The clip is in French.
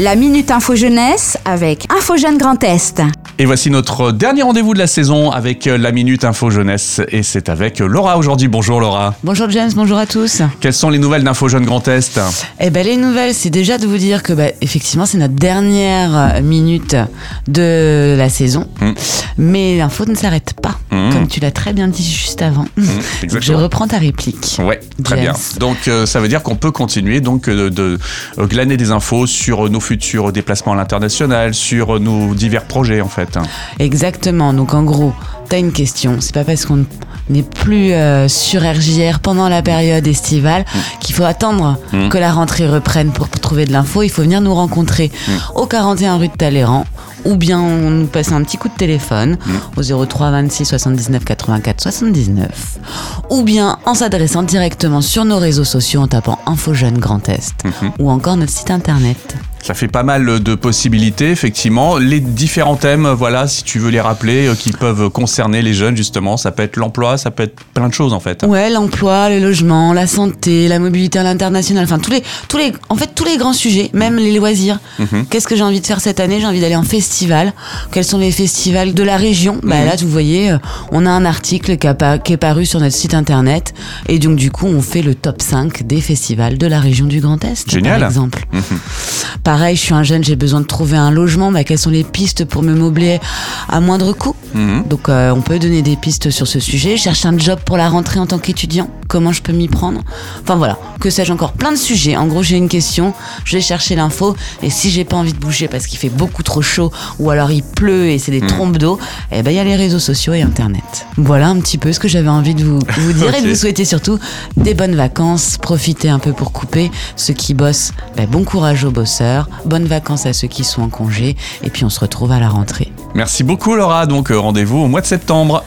La Minute Info Jeunesse avec Info Jeune Grand Est. Et voici notre dernier rendez-vous de la saison avec la Minute Info Jeunesse. Et c'est avec Laura aujourd'hui. Bonjour Laura. Bonjour James, bonjour à tous. Quelles sont les nouvelles d'Info Jeune Grand Est? Eh ben les nouvelles, c'est déjà de vous dire que bah, effectivement c'est notre dernière minute de la saison. Mm. Mais l'info ne s'arrête pas, Mm. comme tu l'as très bien dit juste avant. Donc, je reprends ta réplique. Ouais, très bien. Donc euh, ça veut dire qu'on peut continuer donc euh, de, euh, glaner des infos sur nos futurs déplacements à l'international, sur nos divers projets en fait. Exactement. Donc en gros, t'as une question. C'est pas parce qu'on n'est plus euh, sur RJR pendant la période estivale Mm. qu'il faut attendre que la rentrée reprenne pour trouver de l'info. Il faut venir nous rencontrer au 41 rue de Talleyrand ou bien nous passer un petit coup de téléphone Mm. au 03 26 79 84 79 ou bien en s'adressant directement sur nos réseaux sociaux en tapant Info Jeune Grand Est Mhm. ou encore notre site internet. Ça fait pas mal de possibilités, effectivement. Les différents thèmes, voilà, si tu veux les rappeler, euh, qui peuvent concerner les jeunes, justement, ça peut être l'emploi, ça peut être plein de choses, en fait. Ouais, l'emploi, le logement, la santé, la mobilité à l'international, enfin tous les, tous les, en fait tous les grands sujets, même les loisirs. Mhm. Qu'est-ce que j'ai envie de faire cette année? J'ai envie d'aller en festival. Quels sont les festivals de la région? Bah Mhm. là, vous voyez, euh, on a un article qui, a qui est paru sur notre site internet, et donc du coup, on fait le top 5 des festivals de la région du Grand Est, Génial. par exemple. Mhm. Pareil, je suis un jeune, j'ai besoin de trouver un logement. Bah, quelles sont les pistes pour me meubler à moindre coût Mhm. donc euh, on peut donner des pistes sur ce sujet. Chercher un job pour la rentrée en tant qu'étudiant. Comment je peux m'y prendre? Enfin voilà, que sais-je encore? Plein de sujets. En gros, j'ai une question, je vais chercher l'info. Et si j'ai pas envie de bouger parce qu'il fait beaucoup trop chaud ou alors il pleut et c'est des trompes d'eau, eh ben il y a les réseaux sociaux et Internet. Voilà un petit peu ce que j'avais envie de vous, vous dire et de vous souhaiter surtout des bonnes vacances. Profitez un peu pour couper. Ceux qui bossent, ben, bon courage aux bosseurs. Bonnes vacances à ceux qui sont en congé. Et puis on se retrouve à la rentrée. Merci beaucoup, Laura. Donc, euh, rendez-vous au mois de septembre.